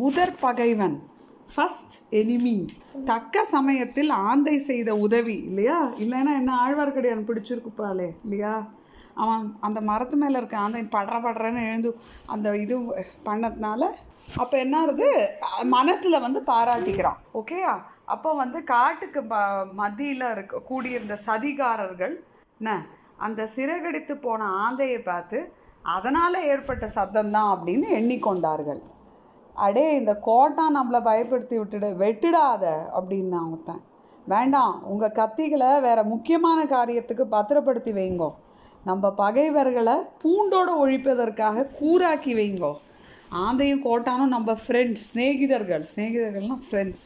முதற் பகைவன் first enemy தக்க சமயத்தில் ஆந்தை செய்த உதவி இல்லையா? இல்லைன்னா என்ன ஆழ்வார்க்கடியான் பிடிச்சிருக்குப்பாளே இல்லையா? அவன் அந்த மரத்து மேலே இருக்க ஆந்தை படுற படுறன்னு எழுந்து அந்த இது பண்ணதுனால அப்போ என்ன ஆகுது? மனத்தில் வந்து பாராட்டிக்கிறான். ஓகேயா அப்போ வந்து காட்டுக்கு ப மத்தியில் இருக்க கூடியிருந்த சதிகாரர்கள் என்ன? அந்த சிறகடித்து போன ஆந்தையை பார்த்து அதனால் ஏற்பட்ட சத்தம் தான் அப்படின்னு எண்ணிக்கொண்டார்கள். அடே இந்த கோட்டா நம்மளை பயப்படுத்தி விட்டுடு வெட்டிடாத அப்படின்னு ஒருத்தன் வேண்டாம் உங்கள் கத்திகளை வேறு முக்கியமான காரியத்துக்கு பத்திரப்படுத்தி வைங்கோ. நம்ம பகைவர்களை பூண்டோடு ஒழிப்பதற்காக கூராக்கி வைங்கோ. ஆந்தையும் கோட்டானும் நம்ம ஃப்ரெண்ட்ஸ் சிநேகிதர்கள். சிநேகிதர்கள்லாம் ஃப்ரெண்ட்ஸ்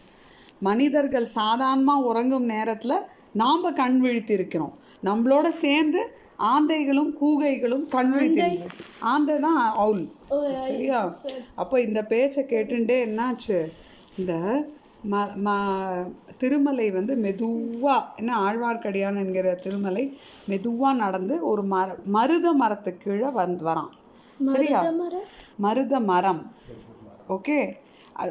மனிதர்கள் சாதாரணமாக உறங்கும் நேரத்தில் நாம் கண் விழித்திருக்கிறோம் நம்மளோட சேர்ந்து ஆந்தைகளும் கூகைகளும் கண் விழித்திருக்கு ஆந்தை தான் அவுல். சரியா? அப்போ இந்த பேச்சை கேட்டுட்டே என்னாச்சு? இந்த ம ம திருமலை வந்து மெதுவாக என்ன ஆழ்வார்க்கடியான் என்கிற திருமலை மெதுவாக நடந்து ஒரு மர மருத மரத்துக்கு கீழே வந்து வரான். சரியா? மருத மரம். ஓகே?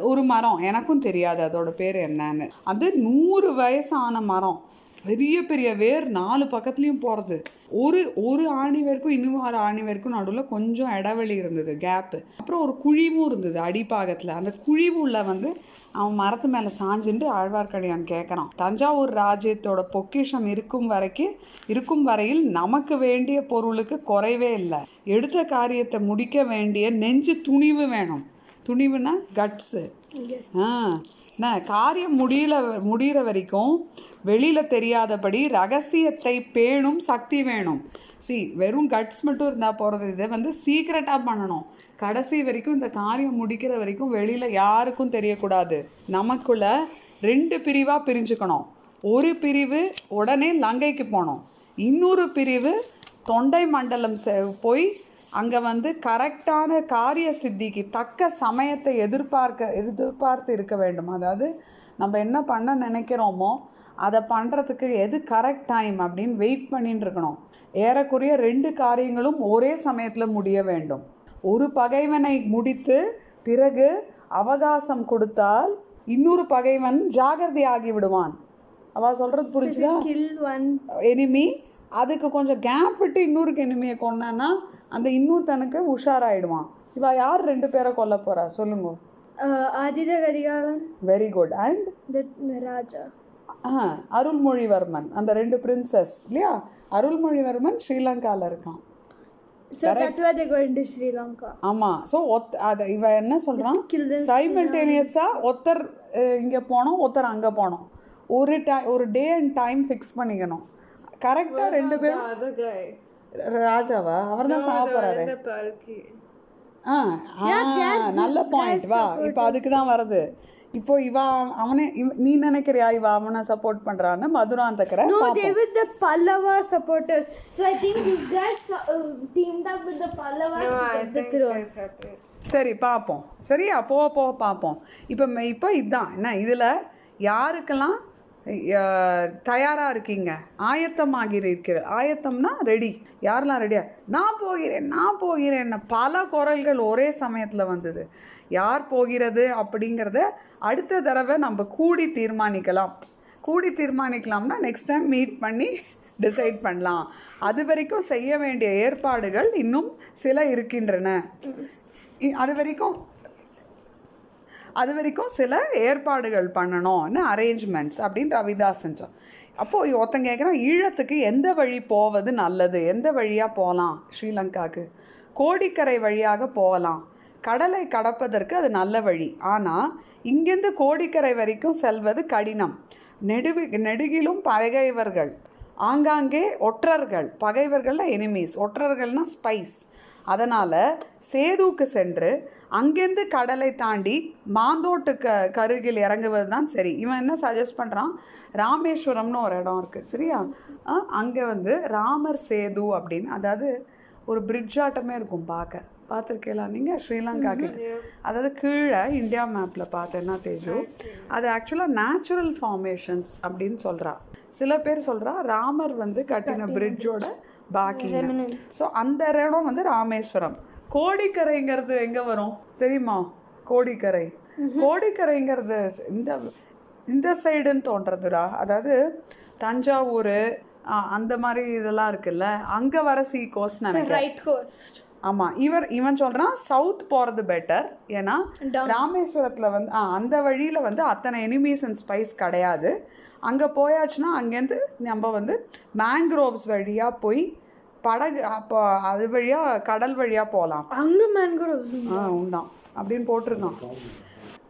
ஒரு மரம். எனக்கும் தெரியாது அதோட பேர் என்னன்னு. அது நூறு வயசான மரம். பெரிய பெரிய வேர் நாலு பக்கத்துலேயும் போகிறது ஒரு ஒரு ஆணி வரைக்கும் இன்னொரு ஆணி வரைக்கும் நடுவில் கொஞ்சம் இடைவெளி இருந்தது கேப்பு அப்புறம் ஒரு குழிவும் இருந்தது அடிப்பாகத்தில். அந்த குழிவுள்ள வந்து அவன் மரத்து மேலே சாஞ்சுட்டு ஆழ்வார்க்கடியான் கேட்குறான் தஞ்சாவூர் ராஜ்யத்தோட பொக்கிஷம் இருக்கும் வரைக்கும் இருக்கும் வரையில் நமக்கு வேண்டிய பொருளுக்கு குறைவே இல்லை. எடுத்த காரியத்தை முடிக்க வேண்டிய நெஞ்சு துணிவு வேணும். துணிவுனா கட்ஸு ஆ. என்ன காரியம் முடியல முடிகிற வரைக்கும் வெளியில் தெரியாதபடி ரகசியத்தை பேணும் சக்தி வேணும். சி வெறும் கட்ஸ் மட்டும் இருந்தால் போகிறது இதை வந்து சீக்ரெட்டாக பண்ணணும். கடைசி வரைக்கும் இந்த காரியம் முடிக்கிற வரைக்கும் வெளியில் யாருக்கும் தெரியக்கூடாது. நமக்குள்ள ரெண்டு பிரிவாக பிரிஞ்சுக்கணும். ஒரு பிரிவு உடனே லங்கைக்கு போகணும். இன்னொரு பிரிவு தொண்டை மண்டலம் செ- போய் அங்கே வந்து கரெக்டான காரிய சித்திக்கு தக்க சமயத்தை எதிர்பார்க்க எதிர்பார்த்து இருக்க வேண்டும். அதாவது நம்ம என்ன பண்ண நினைக்கிறோமோ அதை பண்ணுறதுக்கு எது கரெக்ட் டைம் அப்படின்னு வெயிட் பண்ணிட்டு இருக்கணும். ஏறக்குறைய ரெண்டு காரியங்களும் ஒரே சமயத்தில் முடிய வேண்டும். ஒரு பகைவனை முடித்து பிறகு அவகாசம் கொடுத்தால் இன்னொரு பகைவன் ஜாகிரதை ஆகி விடுவான். அவ சொல்றது புரிஞ்சுதா? எனிமி அதுக்கு கொஞ்சம் கேப் விட்டு இன்னொருக்கு எனிமியை கொண்டான்னா அந்த இன்னொருத்தனுக்கு உஷாராயிடுவான். இவ யார் ரெண்டு பேரை கொல்ல போறா? சொல்லுங்க. Aditya Kadigalan, very good and Raja. Arulmozhivarman. அந்த ரெண்டு பிரின்சஸ் இல்லையா? அருள்மொழிவர்மன் ஸ்ரீலங்கால இருக்கான். So that's why they're going to Sri Lanka. ஆமா. ஸோ ஒத் அதை இவ என்ன சொல்றான்? சைமல்டேனியஸா ஒருத்தர் இங்க போனோம் ஒருத்தர் அங்க போனோம். ஒரு டை ஒரு டே அண்ட் டைம் ஃபிக்ஸ் பண்ணிக்கணும். கரெக்டா ரெண்டு பேரும். ராஜாவா? அவர் தான். ஆ ஆ, நல்ல பாயிண்ட் வா இப்போ அதுக்கு தான் வருது. இப்போ இவ அவனே இவ- நீ நினைக்கிறியா இவ அவனை சப்போர்ட் பண்றான்னு? மதுராந்தகரை No, பாப்போம். they were the Pallava supporters. So I think these guys uh, teamed up with the Pallavas to get the throne. Separate. சரி பார்ப்போம். சரியா? போக போக பார்ப்போம். இப்போ ம- இப்போ இதுதான் என்ன இதில் யாருக்கெல்லாம் அஹ், தயாரா இருக்கீங்க? ஆயத்தமாகி இருக்கிற ஆயத்தம்னா ரெடி யாரெல்லாம் ரெடியா நான் போகிறேன் நான் போகிறேன். பல குரல்கள் ஒரே சமயத்தில் வந்தது. யார் போகிறது அப்படிங்கிறத அடுத்த தடவை நம்ம கூடி தீர்மானிக்கலாம். கூடி தீர்மானிக்கலாம்னா நெக்ஸ்ட் டைம் மீட் பண்ணி டிசைட் பண்ணலாம். அது வரைக்கும் செய்ய வேண்டிய ஏற்பாடுகள் இன்னும் சில இருக்கின்றன. இ- அது வரைக்கும் அது வரைக்கும் சில ஏற்பாடுகள் பண்ணணும்னு அரேஞ்ச்மெண்ட்ஸ் அப்படின்னு ரவிதாசன் சொல் அப்போது ஒருத்தன் கேட்குறான் ஈழத்துக்கு எந்த வழி போவது நல்லது? எந்த வழியாக போகலாம் ஸ்ரீலங்காவுக்கு கோடிக்கரை வழியாக போகலாம். கடலை கடப்பதற்கு அது நல்ல வழி. ஆனால் இங்கேருந்து கோடிக்கரை வரைக்கும் செல்வது கடினம். நெடுவி நெடுகிலும் பகைவர்கள். ஆங்காங்கே ஒற்றர்கள். பகைவர்கள்னால் எனிமீஸ் ஒற்றர்கள்னால் ஸ்பைஸ் அதனால் சேதுவுக்கு சென்று அங்கேருந்து கடலை தாண்டி மாந்தோட்டு க கருகில் இறங்குவது தான் சரி. இவன் என்ன சஜஸ்ட் பண்ணுறான் ராமேஸ்வரம்னு ஒரு இடம் இருக்குது சரியா? அங்கே வந்து ராமர் சேது அப்படின்னு அதாவது ஒரு பிரிட்ஜ் ஆட்டமே இருக்கும் பார்க்க. பார்த்துருக்கீங்களா நீங்கள் ஸ்ரீலங்கா கிட்ட அதாவது கீழே இந்தியா மேப்பில் பார்த்தேன்னா தேஜு அது ஆக்சுவலாக நேச்சுரல் ஃபார்மேஷன்ஸ் அப்படின்னு சொல்கிறா சில பேர் சொல்கிறா ராமர் வந்து கட்டின பிரிட்ஜோட பாக்கி ஸோ அந்த இடம் வந்து ராமேஸ்வரம். கோடிக்கரைங்கிறது எங்கே வரும்? தெரியுமா? கோடிக்கரை. கோடிக்கரைங்கிறது இந்த இந்த சைடுன்னு தோன்றதுடா. அதாவது தஞ்சாவூர் அந்த மாதிரி இதெல்லாம் இருக்குல்ல. அங்கே வர சீ கோஸ்ட் நினைக்கிறேன். ரைட் கோஸ்ட் ஆமாம் இவர் இவன் சொல்கிறான் சவுத் போகிறது பெட்டர் ஏன்னா ராமேஸ்வரத்தில் வந்து ஆ அந்த வழியில் வந்து அத்தனை எனிமீஸ் அண்ட் ஸ்பைஸ் கிடையாது. அங்கே போயாச்சுன்னா அங்கேருந்து நம்ம வந்து மேங்க்ரோவ்ஸ் வழியாக போய் படகு அப்போ அது வழியாக கடல் வழியாக போகலாம் அங்க மேன்க்ரோவ்ஸ் ஆ உண்டாம் அப்படின்னு போட்டிருக்கான்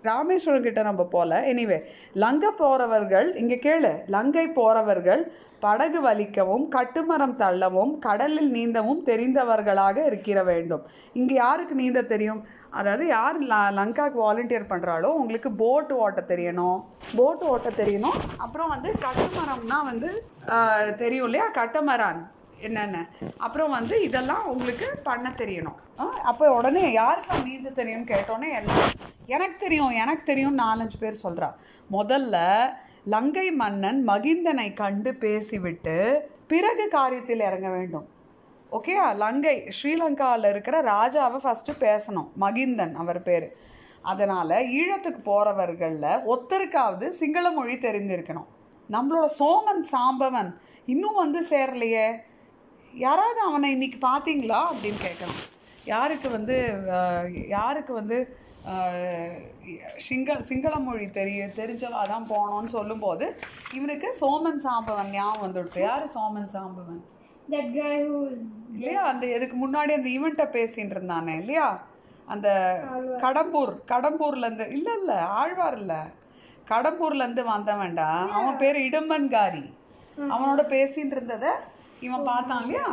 ராமேஸ்வரம் கிட்ட நம்ம போகல எனிவே லங்கை போகிறவர்கள் இங்கே கேளு லங்கை போகிறவர்கள் படகு வலிக்கவும் கட்டுமரம் தள்ளவும் கடலில் நீந்தவும் தெரிந்தவர்களாக இருக்கிற வேண்டும். இங்கே யாருக்கு நீந்த தெரியும்? அதாவது யார் ல- லங்காக்கு வாலண்டியர் பண்ணுறாலோ உங்களுக்கு போட் ஓட்ட தெரியணும். போட் ஓட்ட தெரியணும். அப்புறம் வந்து கட்டுமரம்னா வந்து தெரியும் இல்லையா? கட்டமரான். என்னென்ன? அப்புறம் வந்து இதெல்லாம் உங்களுக்கு பண்ண தெரியணும். ஆ, அப்போ உடனே யாருக்கு நீஞ்ச தெரியும்னு கேட்டோன்னே எல்லாம் எனக்கு தெரியும் எனக்கு தெரியும் நாலஞ்சு பேர் சொல்கிறா முதல்ல லங்கை மன்னன் மகிந்தனை கண்டு பேசிவிட்டு பிறகு காரியத்தில் இறங்க வேண்டும். ஓகே லங்கை ஸ்ரீலங்காவில் இருக்கிற ராஜாவை ஃபஸ்ட்டு பேசணும். மகிந்தன் அவர் பேர். அதனால் ஈழத்துக்கு போகிறவர்களில் ஒத்தருக்காவது சிங்கள மொழி தெரிஞ்சிருக்கணும். நம்மளோட சோமன் சாம்பவன் இன்னும் வந்து சேரலையே. யாராவது அவனை இன்னைக்கு பார்த்தீங்களா அப்படின்னு கேட்கணும் யாருக்கு வந்து யாருக்கு வந்து சிங்கள சிங்கள மொழி தெரிய தெரிஞ்சலோ அதான் போனோம்னு சொல்லும்போது இவனுக்கு சோமன் சாம்பவன் ஞாபகம் வந்துடுது. யார் சோமன் சாம்பவன்? இல்லையா? அந்த இதுக்கு முன்னாடி அந்த ஈவெண்ட்டை பேசிட்டு இருந்தானே இல்லையா? அந்த கடம்பூர் கடம்பூர்ல இருந்து இல்ல இல்ல ஆழ்வார் இல்ல. கடம்பூர்ல இருந்து வந்தவன்டா அவன் பேர் இடும்பன்காரி. அவனோட பேசிட்டு இருந்தத இவன் பார்த்தான் இல்லையா?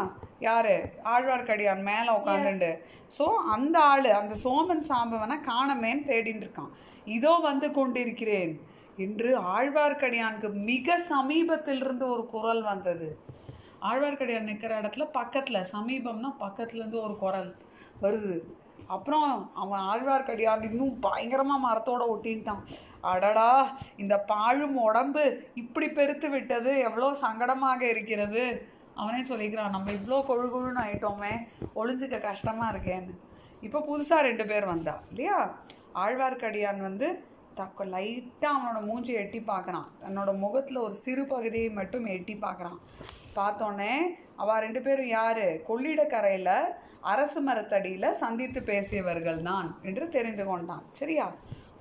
யாரு? ஆழ்வார்க்கடியான் மேல உட்காந்துண்டு சோ அந்த ஆளு அந்த சோமன் சாம்பவனை காணமேன்னு தேடிட்டு இருக்கான். இதோ வந்து கொண்டிருக்கிறேன் என்று ஆழ்வார்க்கடியானுக்கு மிக சமீபத்தில் இருந்து ஒரு குரல் வந்தது. ஆழ்வார்க்கடியான் நிற்கிற இடத்துல பக்கத்தில் சமீபம்னா பக்கத்துலேருந்து ஒரு குரல் வருது. அப்புறம் அவன் ஆழ்வார்க்கடியான் இன்னும் பயங்கரமாக மரத்தோட ஒட்டின்ட்டான். அடடா இந்த பாழும் உடம்பு இப்படி பெருத்து விட்டது எவ்வளோ சங்கடமாக இருக்கிறது? அவனே சொல்லிக்கிறான் நம்ம இவ்வளோ கொழு கொழுன்னு ஆயிட்டோமே ஒளிஞ்சுக்க கஷ்டமாக இருக்கேன்னு. இப்போ புதுசாக ரெண்டு பேர் வந்தா இல்லையா? ஆழ்வார்க்கடியான் வந்து தக்க லைட்டாக அவனோட மூஞ்சி எட்டி பார்க்குறான். தன்னோட முகத்தில் ஒரு சிறு பகுதியை மட்டும் எட்டி பார்க்குறான். பார்த்தோன்னே அவள் ரெண்டு பேரும் யார்? கொள்ளிடக்கரையில் அரசு மரத்தடியில் சந்தித்து பேசியவர்கள் தான் என்று தெரிந்து கொண்டான். சரியா?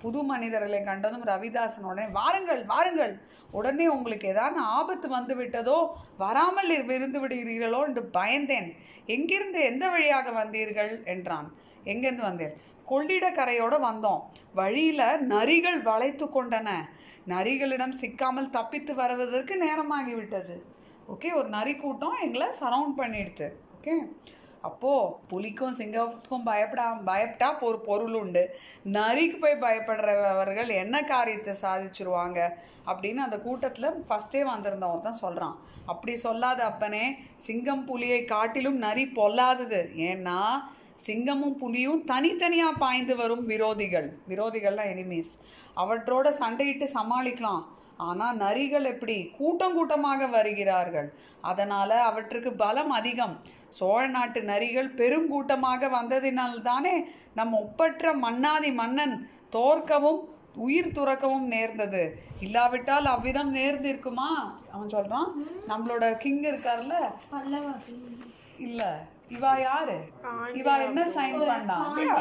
புது மனிதர்களை கண்டதும் ரவிதாசன் உடனே வாருங்கள் வாருங்கள். உடனே உங்களுக்கு ஏதாவது ஆபத்து வந்து விட்டதோ வராமல் இரு- இருந்து விடுகிறீர்களோ என்று பயந்தேன். எங்கிருந்து எந்த வழியாக வந்தீர்கள்? என்றான். எங்கேருந்து வந்தேன்? கொள்ளிடக்கரையோடு வந்தோம். வழியில் நரிகள் வளைத்து கொண்டன. நரிகளிடம் சிக்காமல் தப்பித்து வருவதற்கு நேரமாகிவிட்டது. ஓகே ஒரு நரி கூட்டம் எங்களை சரவுண்ட் பண்ணிடுது ஓகே? அப்போது புலிக்கும் சிங்கத்துக்கும் பயப்படா பயப்பட்டா ஒரு பொருள் உண்டு. நரிக்கு போய் பயப்படுறவர்கள் என்ன காரியத்தை சாதிச்சிருவாங்க அப்படின்னு அந்த கூட்டத்தில் ஃபஸ்ட்டே வந்திருந்தவன் தான் சொல்கிறான் அப்படி சொல்லாத அப்பனே சிங்கம் புலியை காட்டிலும் நரி பொல்லாதது. ஏன்னா சிங்கமும் புலியும் தனித்தனியாக பாய்ந்து வரும் விரோதிகள். விரோதிகள்லாம் எனிமீஸ் அவற்றோட சண்டையிட்டு சமாளிக்கலாம். ஆனால் நரிகள் எப்படி கூட்டம் கூட்டமாக வருகிறார்கள்? அதனால் அவற்றுக்கு பலம் அதிகம். சோழ நாட்டு நரிகள் பெருங்கூட்டமாக வந்ததினால் தானே நம் ஒப்பற்ற மன்னாதி மன்னன் தோற்கவும் உயிர் துறக்கவும் நேர்ந்தது. இல்லாவிட்டால் அவ்விதம் நேர்ந்திருக்குமா? அவன் சொல்றான் நம்மளோட கிங் இருக்கார்ல? இல்ல. இவா யாரு? இவா என்ன சைன் பண்ணா? இல்லையா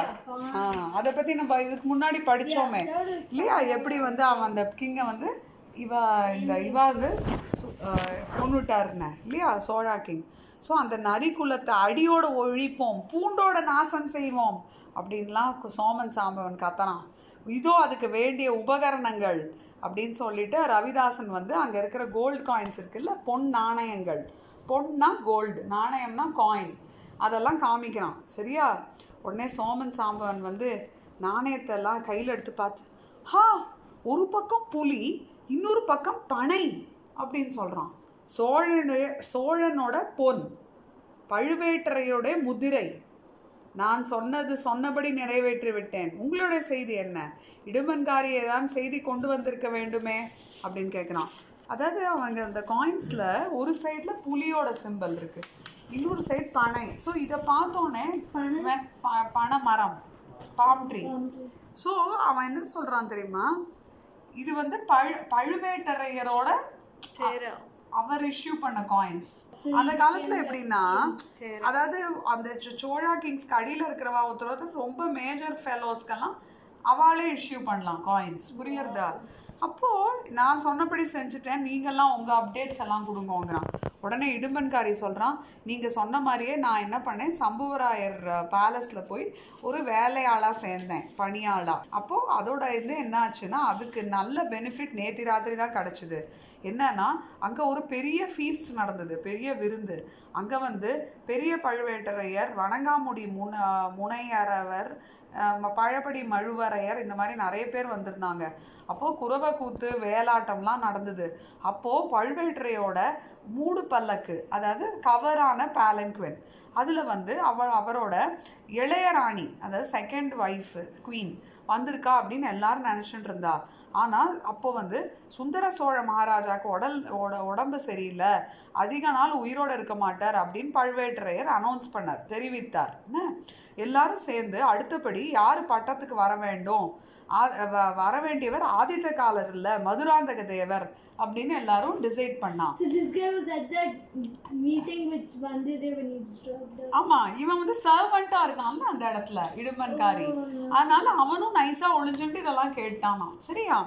ஆ, அத பத்தி நம்ம இதுக்கு முன்னாடி படிச்சோமே. இல்லையா? எப்படி வந்து அவன் அந்த கிங்கை வந்து இவா இந்த இவா வந்து சு- இல்லையா? சோழா கிங் ஸோ அந்த நரி குலத்தை அடியோட ஒழிப்போம் பூண்டோட நாசம் செய்வோம் அப்படின்லாம் சோமன் சாம்பவன் கத்தனான் இதோ அதுக்கு வேண்டிய உபகரணங்கள் அப்படின்னு சொல்லிட்டு ரவிதாசன் வந்து அங்கே இருக்கிற கோல்டு காயின்ஸ் இருக்குல்ல பொன் நாணயங்கள். பொன்னா கோல்டு நாணயம்னா காயின் அதெல்லாம் காமிக்கிறான். சரியா? உடனே சோமன் சாம்பவன் வந்து நாணயத்தை எல்லாம் கையில் எடுத்து பார்த்து ஹா ஒரு பக்கம் புலி இன்னொரு பக்கம் பனை அப்படின்னு சொல்கிறான் சோழனுடைய சோழனோட பொன் பழுவேட்டரையோட முதிரை. நான் சொன்னது சொன்னபடி நிறைவேற்றி விட்டேன். உங்களுடைய செய்தி என்ன? இடுமன்காரியை தான் செய்தி கொண்டு வந்திருக்க வேண்டுமே? அப்படின்னு கேட்குறான் அதாவது அவங்க அந்த காயின்ஸில் ஒரு சைடில் புலியோட சிம்பல் இருக்கு. இன்னொரு சைடு பனை. ஸோ இதை பார்த்தோன்னே பனை. மரம் பாம் ட்ரீ ஸோ அவன் என்ன சொல்றான் தெரியுமா? இது வந்து பழு பழுவேட்டரையரோட அவர் இஷ்யூ பண்ண காயின்ஸ் அந்த காலத்துல எப்படின்னா அதாவது அந்த சோழா கிங்ஸ்க்கு அடியில இருக்கிறவா ஒருத்தர் ரொம்ப மேஜர் ஃபெலோஸ்க்கெல்லாம் அவளே இஷ்யூ பண்ணலாம் காயின்ஸ் புரியுறதா? அப்போ நான் சொன்னபடி செஞ்சுட்டேன் நீங்கெல்லாம் உங்க அப்டேட்ஸ் எல்லாம் கொடுங்கோங்கிறான். உடனே இடும்பன்காரி சொல்கிறான் நீங்கள் சொன்ன மாதிரியே நான் என்ன பண்ணேன் சம்புவராயர் பேலஸில் போய் ஒரு வேலையாளாக சேர்ந்தேன் பணியாளாக அப்போது அதோட இது என்ன ஆச்சுன்னா அதுக்கு நல்ல பெனிஃபிட் நேற்று ராத்திரி தான் கிடச்சிது. என்னன்னா அங்கே ஒரு பெரிய ஃபீஸ்ட் நடந்தது பெரிய விருந்து. அங்கே வந்து பெரிய பழுவேட்டரையர் வணங்காமுடி முன முனையரவர் பழபடி பழப்படி மழுவரையர் இந்த மாதிரி நிறைய பேர் வந்திருந்தாங்க. அப்போது குறவை கூத்து வேலாட்டம்லாம் நடந்தது. அப்போது பழுவேட்டரையோட மூடு பல்லக்கு அதாவது கவரான பேலன்குவன். அதில் வந்து அவர் அவரோட இளையராணி அதாவது செகண்ட் ஒய்ஃப் குவீன் வந்திருக்கா அப்படின்னு எல்லாரும் நினச்சிட்டு இருந்தா. ஆனால் அப்போ வந்து சுந்தர சோழ மகாராஜாக்கு உடல் உட- உடம்பு சரியில்லை. அதிக நாள் உயிரோட இருக்க மாட்டார் அப்படின்னு பழுவேட்டரையர் அனௌன்ஸ் பண்ணார் தெரிவித்தார். என்ன? எல்லாரும் சேர்ந்து அடுத்தபடி யார் பட்டத்துக்கு வர வேண்டும்? வ- வர வேண்டியவர் ஆதித்த காலர் இல்லை மதுராந்தக தேவர். அப்படின்னு எல்லாரும் டிசைட் instructed. ஆமா இவன் வந்து சர்வெண்டா இருக்கான்ல அந்த இடத்துல இடுமன்காரி அதனால அவனும் நைஸா ஒளிஞ்சுட்டு இதெல்லாம் கேட்டானா சரியா?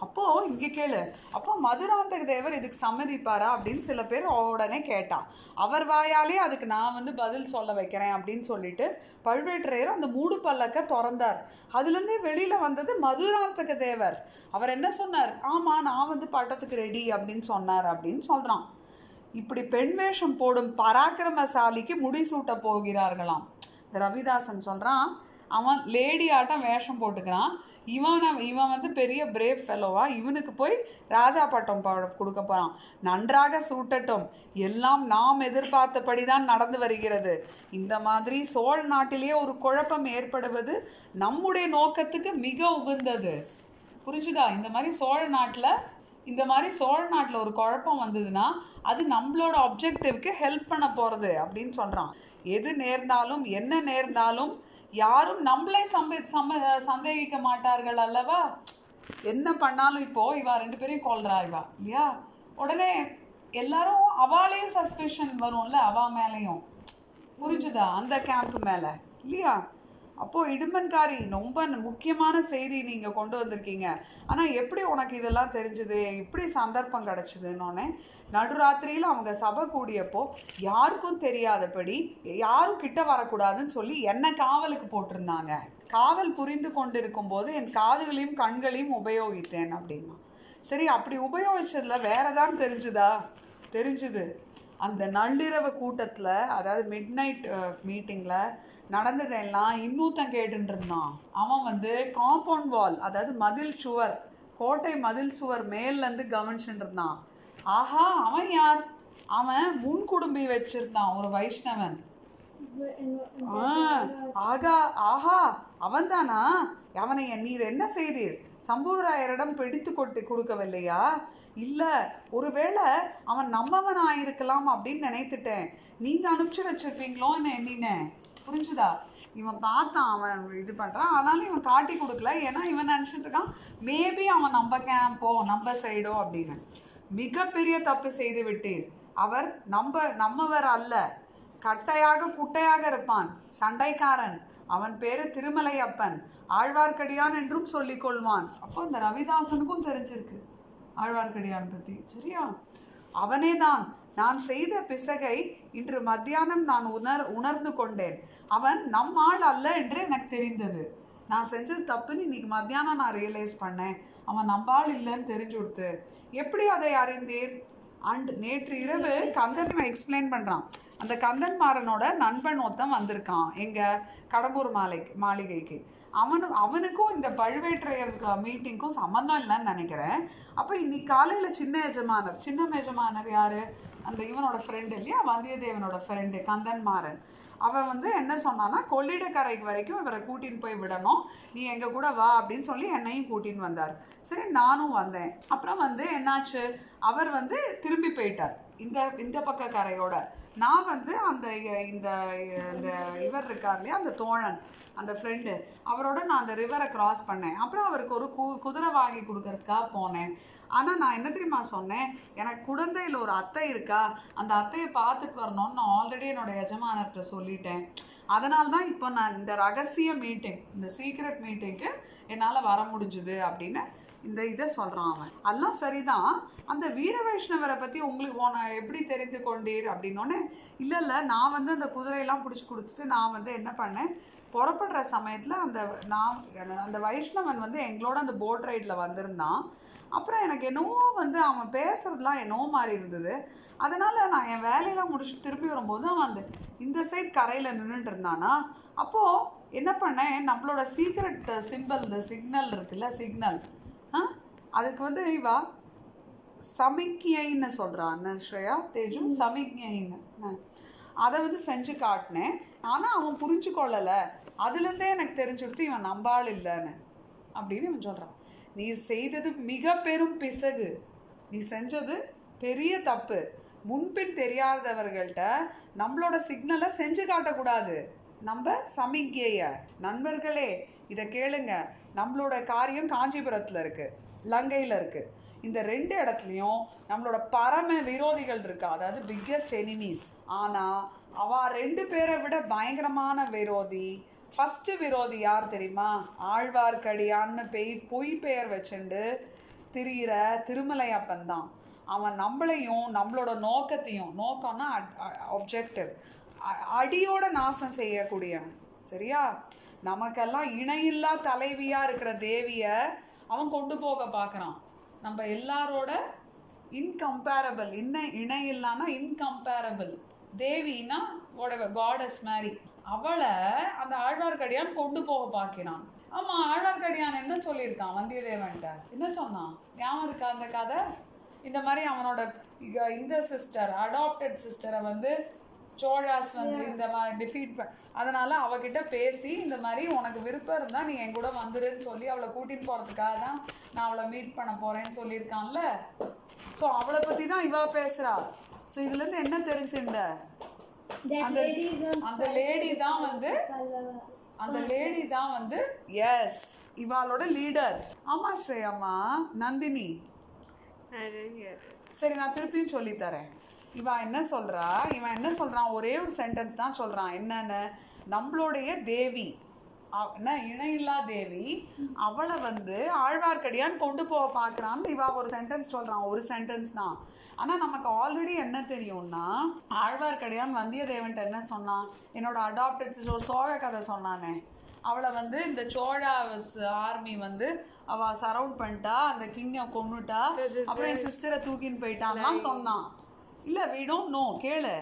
அப்போ இங்க கேளு. அப்போ மதுராந்தக தேவர் இதுக்கு சம்மதிப்பாரா அப்படின்னு சில பேர் உடனே கேட்டான் அவர் வாயாலே அதுக்கு நான் வந்து பதில் சொல்ல வைக்கிறேன் அப்படின்னு சொல்லிட்டு பழுவேட்டரையர் அந்த மூடு பல்லக்க திறந்தார். அதுல வெளியில் வெளியில வந்தது மதுராந்தக தேவர். அவர் என்ன சொன்னார்? ஆமா நான் வந்து பட்டத்துக்கு ரெடி அப்படின்னு சொன்னார் அப்படின்னு சொல்றான். இப்படி பெண் வேஷம் போடும் பராக்கிரமசாலிக்கு முடிசூட்ட போகிறார்களாம். இந்த ரவிதாசன் சொல்கிறான் அவன் லேடி ஆட்டம் வேஷம் போட்டுக்கிறான். இவன் இவன் வந்து பெரிய பிரேவ் ஃபெலோவா இவனுக்கு போய் ராஜா பட்டம் கொடுக்க போகிறான் நன்றாக சூட்டட்டும். எல்லாம் நாம் எதிர்பார்த்தபடி தான் நடந்து வருகிறது. இந்த மாதிரி சோழ நாட்டிலேயே ஒரு குழப்பம் ஏற்படுவது நம்முடைய நோக்கத்துக்கு மிக உகந்தது. புரிஞ்சுதா? இந்த மாதிரி சோழ நாட்டில் இந்த மாதிரி சோழ நாட்டில் ஒரு குழப்பம் வந்ததுன்னா அது நம்மளோட அப்ஜெக்டிவ்க்கு ஹெல்ப் பண்ண போகிறது அப்படின்னு சொல்கிறான் எது நேர்ந்தாலும் என்ன நேர்ந்தாலும் யாரும் நம்மளே சம்ப சம்ம சந்தேகிக்க மாட்டார்கள் அல்லவா? என்ன பண்ணாலும் இப்போ இவா ரெண்டு பேரையும் கொள்றா இவா இல்லையா? உடனே எல்லாரும் அவாலேயும் சஸ்பெஷன் வரும்ல அவா மேலேயும். புரிஞ்சுதா? அந்த கேம்ப் மேலே இல்லையா? அப்போ இடுமன்காரி ரொம்ப முக்கியமான செய்தி நீங்க கொண்டு வந்திருக்கீங்க. ஆனா எப்படி உனக்கு இதெல்லாம் தெரிஞ்சது? எப்படி சந்தர்ப்பம் கிடைச்சதுன்னொன்னே நடுராத்திரியில் அவங்க சபை கூடியப்போ யாருக்கும் தெரியாதபடி யாரும் கிட்ட வரக்கூடாதுன்னு சொல்லி என்ன காவலுக்கு போட்டிருந்தாங்க. காவல் புரிந்து கொண்டிருக்கும் போது என் காதுகளையும் கண்களையும் உபயோகித்தேன் அப்படின்னா. சரி அப்படி உபயோகிச்சதுல வேற தான் தெரிஞ்சுதா? தெரிஞ்சுது. அந்த நள்ளிரவு கூட்டத்தில் அதாவது மிட் நைட் மீட்டிங்கில் நடந்ததெல்லாம் இன்னொருத்தன் கேட்டுருந்தான் அவன் வந்து காம்பவுண்ட் வால் அதாவது மதில் சுவர் கோட்டை மதில் சுவர் மேல்லேருந்து கவனிச்சுட்டு இருந்தான் ஆஹா அவன் யார்? அவன் முன்குடும்பி வச்சிருந்தான் ஒரு வைஷ்ணவன். ஆ, ஆகா ஆஹா அவன்தானா? அவனை நீர் என்ன செய்தீர்? சம்புவராயரிடம் பிடித்து கொட்டு கொடுக்கவில்லையா? இல்ல ஒருவேளை அவன் நம்மவன் ஆயிருக்கலாம் அப்படின்னு நினைத்துட்டேன். நீங்க அனுப்பிச்சு வச்சுருப்பீங்களோன்னு எண்ணினேன் புரிஞ்சுதா? இவன் பார்த்தான் அவன் இது பண்றான். ஆனாலும் இவன் காட்டி கொடுக்கல. ஏன்னா இவன் நினைச்சிட்டு இருக்கான் மேபி அவன் நம்ம கேம்போ நம்ம சைடோ அப்படின்னு. மிகப்பெரிய தப்பு செய்து விட்டீர். அவர் நம்ப நம்மவர் அல்ல. கட்டையாக குட்டையாக இருப்பான். சண்டைக்காரன். அவன் பேரு திருமலையப்பன். ஆழ்வார்க்கடியான் என்றும் சொல்லிக் கொள்வான். அப்போ இந்த ரவிதாசனுக்கும் தெரிஞ்சிருக்கு ஆழ்வார்க்கடியான் பத்தி. சரியா? அவனே தான். நான் செய்த பிசகை இன்று மத்தியானம் நான் உணர் உணர்ந்து கொண்டேன். அவன் நம் ஆள் அல்ல என்று எனக்கு தெரிந்தது. நான் செஞ்சது தப்புன்னு இன்னைக்கு மத்தியானம் நான் ரியலைஸ் பண்ணேன். அவன் நம்பாள் ஆள் இல்லைன்னு தெரிஞ்சு கொடுத்து எப்படி அதை அறிந்தீர்? அண்ட் நேற்று இரவு கந்தன் எக்ஸ்பிளைன் பண்ணுறான் அந்த கந்தன்மாறனோட நண்பன் ஒருத்தன் வந்திருக்கான் எங்கள் கடம்பூர் மாலை மாளிகைக்கு. அவனு அவனுக்கும் இந்த பழுவேற்றையர் மீட்டிங்க்கும் சம்மந்தம் இல்லைன்னு நினைக்கிறேன். அப்போ இன்னைக்கு காலையில் சின்ன எஜமானர் சின்ன எஜமானர் யார்? அந்த இவனோட ஃப்ரெண்டு இல்லையா? வந்தியத்தேவனோட ஃப்ரெண்டு கந்தன்மாறன் அவன் வந்து என்ன சொன்னான்னா கொள்ளிடக்கரைக்கு வரைக்கும் இவரை கூட்டின்னு போய் விடணும். நீ எங்கள் கூட வா அப்படின்னு சொல்லி என்னையும் கூட்டின்னு வந்தார். சரி நானும் வந்தேன். அப்புறம் வந்து என்னாச்சு? அவர் வந்து திரும்பி போயிட்டார். இந்த இந்த பக்க கரையோட நான் வந்து அந்த இந்த இந்த இவர் இருக்கார் இல்லையா அந்த தோழன் அந்த ஃப்ரெண்டு அவரோட நான் அந்த ரிவரை கிராஸ் பண்ணேன். அப்புறம் அவருக்கு ஒரு கு குதிரை வாங்கி கொடுக்கறதுக்காக போனேன். ஆனால் நான் என்ன தெரியுமா சொன்னேன்? எனக்கு குழந்தையில் ஒரு அத்தை இருக்கா? அந்த அத்தையை பார்த்துட்டு வரணும்னு நான் ஆல்ரெடி என்னோட எஜமானர்கிட்ட சொல்லிட்டேன். அதனால தான் இப்போ நான் இந்த ரகசிய மீட்டிங் இந்த சீக்ரெட் மீட்டிங்க்கு என்னால் வர முடிஞ்சுது அப்படின்னு இந்த இதை சொல்கிறான் அவன். எல்லாம் சரிதான். அந்த வீர வைஷ்ணவரை பற்றி உங்களுக்கு உன எப்படி தெரிந்து கொண்டீர் அப்படின்னோடனே இல்லை இல்லை நான் வந்து அந்த குதிரையெல்லாம் பிடிச்சி கொடுத்துட்டு நான் வந்து என்ன பண்ணேன்? புறப்படுற சமயத்தில் அந்த நான் அந்த வைஷ்ணவன் வந்து எங்களோட அந்த போட் ரைடில் வந்திருந்தான். அப்புறம் எனக்கு என்னவோ வந்து அவன் பேசுறதுலாம் என்னவோ மாதிரி இருந்தது. அதனால் நான் என் வேலையெல்லாம் முடிச்சுட்டு திரும்பி வரும்போது அவன் அந்த இந்த சைட் கரையில் நின்றுட்டு இருந்தானா? அப்போது என்ன பண்ணேன்? நம்மளோட சீக்ரெட் சிம்பிள் இந்த சிக்னல் இருக்குல்ல சிக்னல் அதுக்கு வந்து இவா சமிக்ஞைன்னு சொல்கிறான் ஸ்ரேயா தேஜு சமிக்ஞைன்னு. அதை வந்து செஞ்சு காட்டினேன். ஆனால் அவன் புரிஞ்சு கொள்ளலை அதுலேருந்தே எனக்கு தெரிஞ்சுடுத்து இவன் நம்பாள் இல்லைன்னு அப்படின்னு இவன் சொல்கிறான் நீ செய்தது மிக பெரும் பிசகு. நீ செஞ்சது பெரிய தப்பு. முன்பின் தெரியாதவர்கள்ட்ட நம்மளோட சிக்னலை செஞ்சு காட்டக்கூடாது. நம்ம சமிக்கைய நண்பர்களே இதை கேளுங்க. நம்மளோட காரியம் காஞ்சிபுரத்தில் இருக்குது லங்கையில் இருக்குது இந்த ரெண்டு இடத்துலையும் நம்மளோட பரம விரோதிகள் இருக்கா? அதாவது பிக்கஸ்ட் எனிமீஸ் ஆனால் அவ ரெண்டு பேரை விட பயங்கரமான விரோதி. ஃபஸ்ட்டு விரோதி யார் தெரியுமா? ஆழ்வார்க்கடியான்னு பெய் பொய் பெயர் வச்சுண்டு திரியிற திருமலையப்பன் தான். அவன் நம்மளையும் நம்மளோட நோக்கத்தையும் நோக்கம்னா அப்ஜெக்டிவ் அடியோட நாசம் செய்யக்கூடியவன். சரியா? நமக்கெல்லாம் இணையில்லா தலைவியாக இருக்கிற தேவியை அவன் கொண்டு போக பார்க்கறான் நம்ம எல்லாரோட இன்கம்பேரபிள் இன்ன இணை இல்லைன்னா இன்கம்பேரபிள் தேவினா உடவ காடஸ் மாதிரி. அவளை அந்த ஆழ்வார்க்கடியான் கொண்டு போக பார்க்கிறான் ஆமாம் ஆழ்வார்க்கடியான் என்ன சொல்லியிருக்கான்? வந்தியத்தேவன்ட்ட. என்ன சொன்னான்? ஞாபகம் இருக்கா அந்த கதை? இந்த மாதிரி அவனோட இந்த சிஸ்டர் அடாப்டட் சிஸ்டரை வந்து சோழாஸ் வந்து இந்த மாதிரி டிஃபீட் அதனால அவகிட்ட பேசி இந்த மாதிரி உனக்கு விருப்பம் இருந்தா நீ என் கூட வந்துருன்னு சொல்லி அவளை கூட்டிட்டு போறதுக்காக தான் நான் அவளை மீட் பண்ண போறேன்னு சொல்லியிருக்கான்ல. ஸோ அவளை பத்தி தான் இவ பேசுறா. ஸோ இதுல இருந்து என்ன தெரிஞ்சுண்ட? That அந்த லேடி தான் வந்து. அந்த லேடி தான் வந்து எஸ் இவாளோட லீடர் ஆமா ஸ்ரேயம்மா நந்தினி. சரி நான் திருப்பியும் சொல்லி தரேன். இவன் என்ன சொல்றா? இவன் என்ன சொல்றான்? ஒரே ஒரு சென்டென்ஸ் தான் சொல்றான். என்னன்னு? நம்மளுடைய தேவி. என்ன? இணையில்லா தேவி. அவளை வந்து ஆழ்வார்க்கடியான் கொண்டு போக பார்க்கறான்னு இவா ஒரு சென்டென்ஸ் சொல்றான். ஒரு சென்டென்ஸ் தான். ஆனா நமக்கு ஆல்ரெடி என்ன தெரியும்னா ஆழ்வார்க்கடியான் வந்தியத்தேவன்ட்ட என்ன சொன்னான்? என்னோட அடாப்டட் ஒரு சோழ கதை சொன்னானே. அவளை வந்து இந்த சோழா ஆர்மி வந்து அவ சரவுண்ட் பண்ணிட்டா அந்த கிங்கை கொன்னுட்டா அப்புறம் என் சிஸ்டரை தூக்கின்னு போயிட்டான்லாம் சொன்னான். இல்லை விடும் நோ know. கேளு.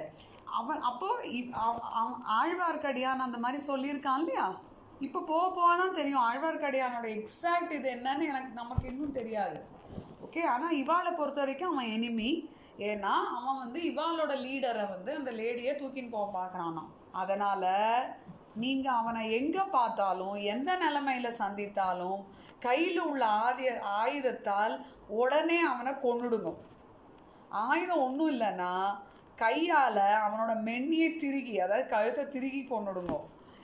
அவன் அப்போ அவ- அவன் ஆழ்வார்க்கடியான் அந்த மாதிரி சொல்லியிருக்கான் இல்லையா? இப்போ போக போக தான் தெரியும். ஆழ்வார்க்கடியானோட எக்ஸாக்ட் இது என்னன்னு எனக்கு நமக்கு இன்னும் தெரியாது. ஓகே ஆனால் இவாளை பொறுத்த வரைக்கும் அவன் எனிமி ஏன்னா அவன் வந்து இவாளோட லீடரை வந்து அந்த லேடியை தூக்கின்னு போக பார்க்குறானா அதனால் நீங்கள் அவனை எங்கே பார்த்தாலும் எந்த நிலைமையில சந்தித்தாலும் கையில் உள்ள ஆதி ஆயுதத்தால் உடனே அவனை கொண்டுடுங்க ஆயுதம் ஒன்றும் இல்லைன்னா கையால் அவனோட மென்னியை திருகி அதாவது கழுத்தை திருகி கொண்டுடுங்கோ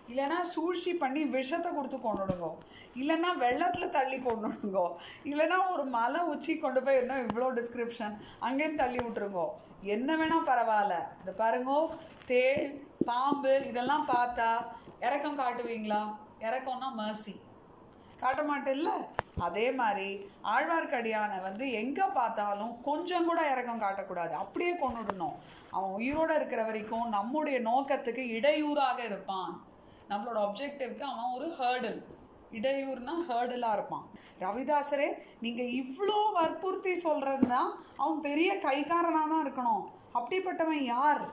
இல்லைன்னா சூழ்ச்சி பண்ணி விஷத்தை கொடுத்து கொண்டுடுங்கோ இல்லைன்னா வெள்ளத்தில் தள்ளி கொண்டுடுங்கோ இல்லைன்னா ஒரு மலை உச்சி கொண்டு போய் என்ன இவ்வளோ டிஸ்கிரிப்ஷன் அங்கேயும் தள்ளி விட்டுருங்கோ. என்ன வேணால் பரவாயில்ல. இந்த பாருங்கோ தேள் பாம்பு இதெல்லாம் பார்த்தா இறக்கம் காட்டுவீங்களா? இறக்கம்னா மர்சி காட்ட மாட்டேல்ல அதே மாதிரி ஆழ்வார்க்கடியானை வந்து எங்க பார்த்தாலும் கொஞ்சம் கூட இறக்கம் காட்டக்கூடாது. அப்படியே கொண்டுடணும். அவன் உயிரோட இருக்கிற வரைக்கும் நம்முடைய நோக்கத்துக்கு இடையூறாக இருப்பான். நம்மளோட அப்ஜெக்டிவ்க்கு அவன் ஒரு ஹேர்டில் இடையூறுனா ஹேர்டிலாக இருப்பான். ரவிதாசரே நீங்கள் இவ்வளோ வற்புறுத்தி சொல்றதுனா அவன் பெரிய கைகாரனாக தான் இருக்கணும். அப்படிப்பட்டவன் யார்?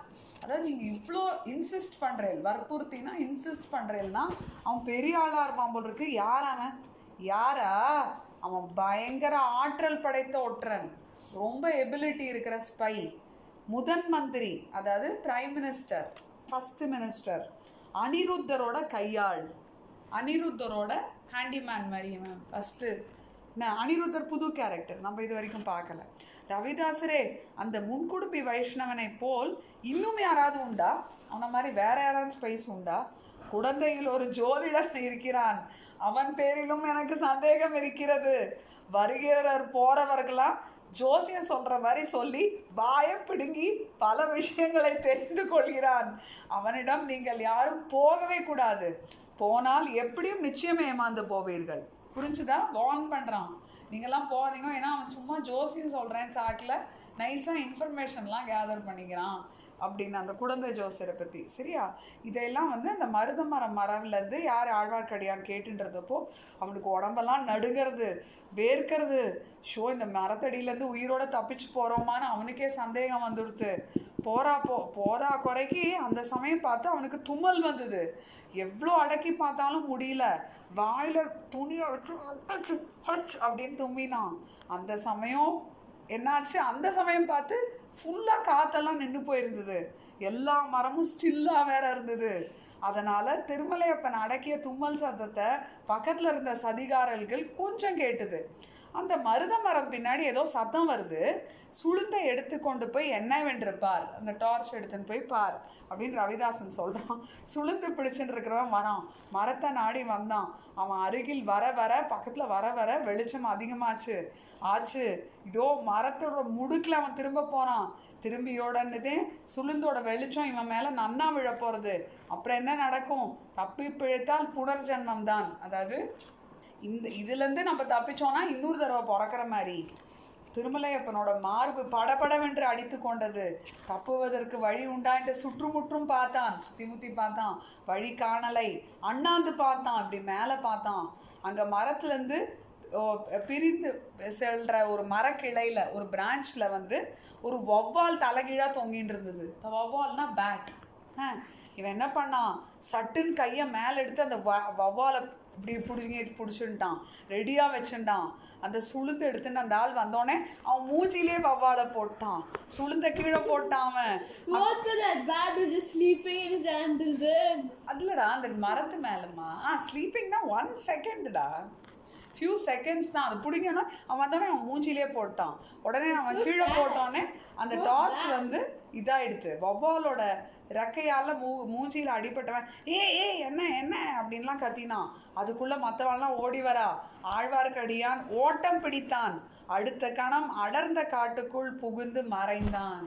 அதாவது நீங்கள் இவ்வளோ இன்சிஸ்ட் பண்ணுறேன் வற்புறுத்தினா இன்சிஸ்ட் பண்ணுறேன்னா அவன் பெரிய ஆளாக இருப்பான் போல் இருக்கு. யார் அவன்? யாரா? அவன் பயங்கர ஆற்றல் படைத்த ஒற்றன். ரொம்ப எபிலிட்டி இருக்கிற ஸ்பை முதன் மந்திரி அதாவது பிரைம் மினிஸ்டர் ஃபர்ஸ்ட் மினிஸ்டர் அனிருத்தரோட கையாள். அனிருத்தரோட ஹேண்டிமேன் மாதிரி மேம் ஃபஸ்ட்டு என்ன? அனிருத்தர் புது கேரக்டர் நம்ம இது வரைக்கும் பார்க்கல. ரவிதாசரே அந்த முன்குடுப்பி வைஷ்ணவனை போல் இன்னும் யாராவது உண்டா? அவனை மாதிரி வேற யாராவது ஸ்பைஸ் உண்டா? குழந்தையில் ஒரு ஜோதிடன் இருக்கிறான். அவன் பேரிலும் எனக்கு சந்தேகம் இருக்கிறது. வருகிறவர் போறவர்களாம் ஜோசியம் சொல்ற மாதிரி சொல்லி பாயம் பிடுங்கி பல விஷயங்களை தெரிந்து கொள்கிறான். அவனிடம் நீங்கள் யாரும் போகவே கூடாது. போனால் எப்படியும் நிச்சயம் ஏமாந்து போவீர்கள். புரிஞ்சுதா? வார்ன் பண்றான். நீங்கெல்லாம் போகாதீங்க. ஏன்னா அவன் சும்மா ஜோசியம் சொல்றேன் சாக்கில். நைஸாக இன்ஃபர்மேஷன்லாம் கேதர் பண்ணிக்கிறான். அப்படின்னு அந்த குடந்தை ஜோசியரை பற்றி சரியா? இதையெல்லாம் வந்து அந்த மருத மரம் மரவிலேருந்து யார் ஆழ்வார்க்கடியான் கேட்டுன்றதப்போ அவனுக்கு உடம்பெல்லாம் நடுங்கிறது வேர்க்கிறது. ஷோ இந்த மரத்தடியிலேருந்து உயிரோட தப்பிச்சு போகிறோமான்னு அவனுக்கே சந்தேகம் வந்துடுது போறா போ போறா குறைக்கு. அந்த சமயம் பார்த்து அவனுக்கு தும்மல் வந்தது. எவ்வளோ அடக்கி பார்த்தாலும் முடியல. வாயில துணியை வச்சு அப்படின்னு தும்பினான். அந்த சமயம் என்னாச்சு? அந்த சமயம் பார்த்து ஃபுல்லாக காற்றெல்லாம் நின்று போயிருந்தது. எல்லா மரமும் ஸ்டில்லா வேற இருந்தது. அதனால திருமலையப்பன் அடக்கிய தும்மல் சத்தத்தை பக்கத்தில் இருந்த சதிகாரர்கள் கொஞ்சம் கேட்டுது. அந்த மருத மரம் பின்னாடி ஏதோ சத்தம் வருது. சுளுந்தை எடுத்து கொண்டு போய் என்ன பார். அந்த டார்ச் எடுத்துன்னு போய் பார் அப்படின்னு ரவிதாசன் சொல்கிறான் சுளுந்து பிடிச்சுட்டு இருக்கிறவன் வரான் மரத்தை நாடி வந்தான். அவன் அருகில் வர வர பக்கத்தில் வர வர வெளிச்சம் அதிகமாச்சு. ஆச்சு. இதோ மரத்தோட முடுக்கில் அவன் திரும்ப போகிறான் திரும்பியோடனதே சுளுந்தோட வெளிச்சம் இவன் மேலே நன்னா விழ போகிறது அப்புறம் என்ன நடக்கும்? தப்பி பிழைத்தால் புனர்ஜென்மம் தான் அதாவது இந்த இதுலேருந்து நம்ம தப்பிச்சோம்னா இன்னொரு தடவை பிறக்கிற மாதிரி. திருமலையப்பனோட மார்பு படபடவென்று அடித்து கொண்டது. தப்புவதற்கு வழி உண்டா என்று சுற்றுமுற்றும் பார்த்தான் சுத்தி முத்தி பார்த்தான். வழி காணலை. அண்ணாந்து பார்த்தான் அப்படி மேலே பார்த்தான். அங்கே மரத்துலேருந்து பிரித்து செல்ற ஒரு மரக்கிளையில ஒரு பிரான்ச்சில் வந்து ஒரு வௌவால் தலைகீழா தொங்கின்னு இருந்தது. வௌவால்னா பேட் இவன் என்ன பண்ணான்? சட்டுன்னு கையை மேலே எடுத்து அந்த வ- வௌவாலை இப்படி பிடிங்கி பிடிச்சுட்டான் ரெடியாக வச்சுட்டான் அந்த சுளுந்து எடுத்துட்டு அந்த ஆள் வந்தோடனே அவன் மூஞ்சிலே வவ்வாலை போட்டான். சுளுந்த கீழே போட்டான் அவன். அதுலடா அந்த மரத்து மேலம்மா. ஆ ஸ்லீப்பிங்னா ஒன் செகண்ட்டா ஃபியூ செகண்ட்ஸ் தான். அது பிடிக்கணும் அவன் வந்தோடனே அவன் மூஞ்சிலே போட்டான். உடனே அவன் கீழே போட்டோடனே அந்த டார்ச் வந்து இதாயிடுது. வௌவாலோட ரெக்கையால் மூ மூஞ்சியில் அடிபட்டவன் ஏ ஏ என்ன என்ன? அப்படின்லாம் கத்தினான் அதுக்குள்ளே மற்றவன்லாம் ஓடி வரா. ஆழ்வார்க்கடியான் ஓட்டம் பிடித்தான். அடுத்த கணம் அடர்ந்த காட்டுக்குள் புகுந்து மறைந்தான்.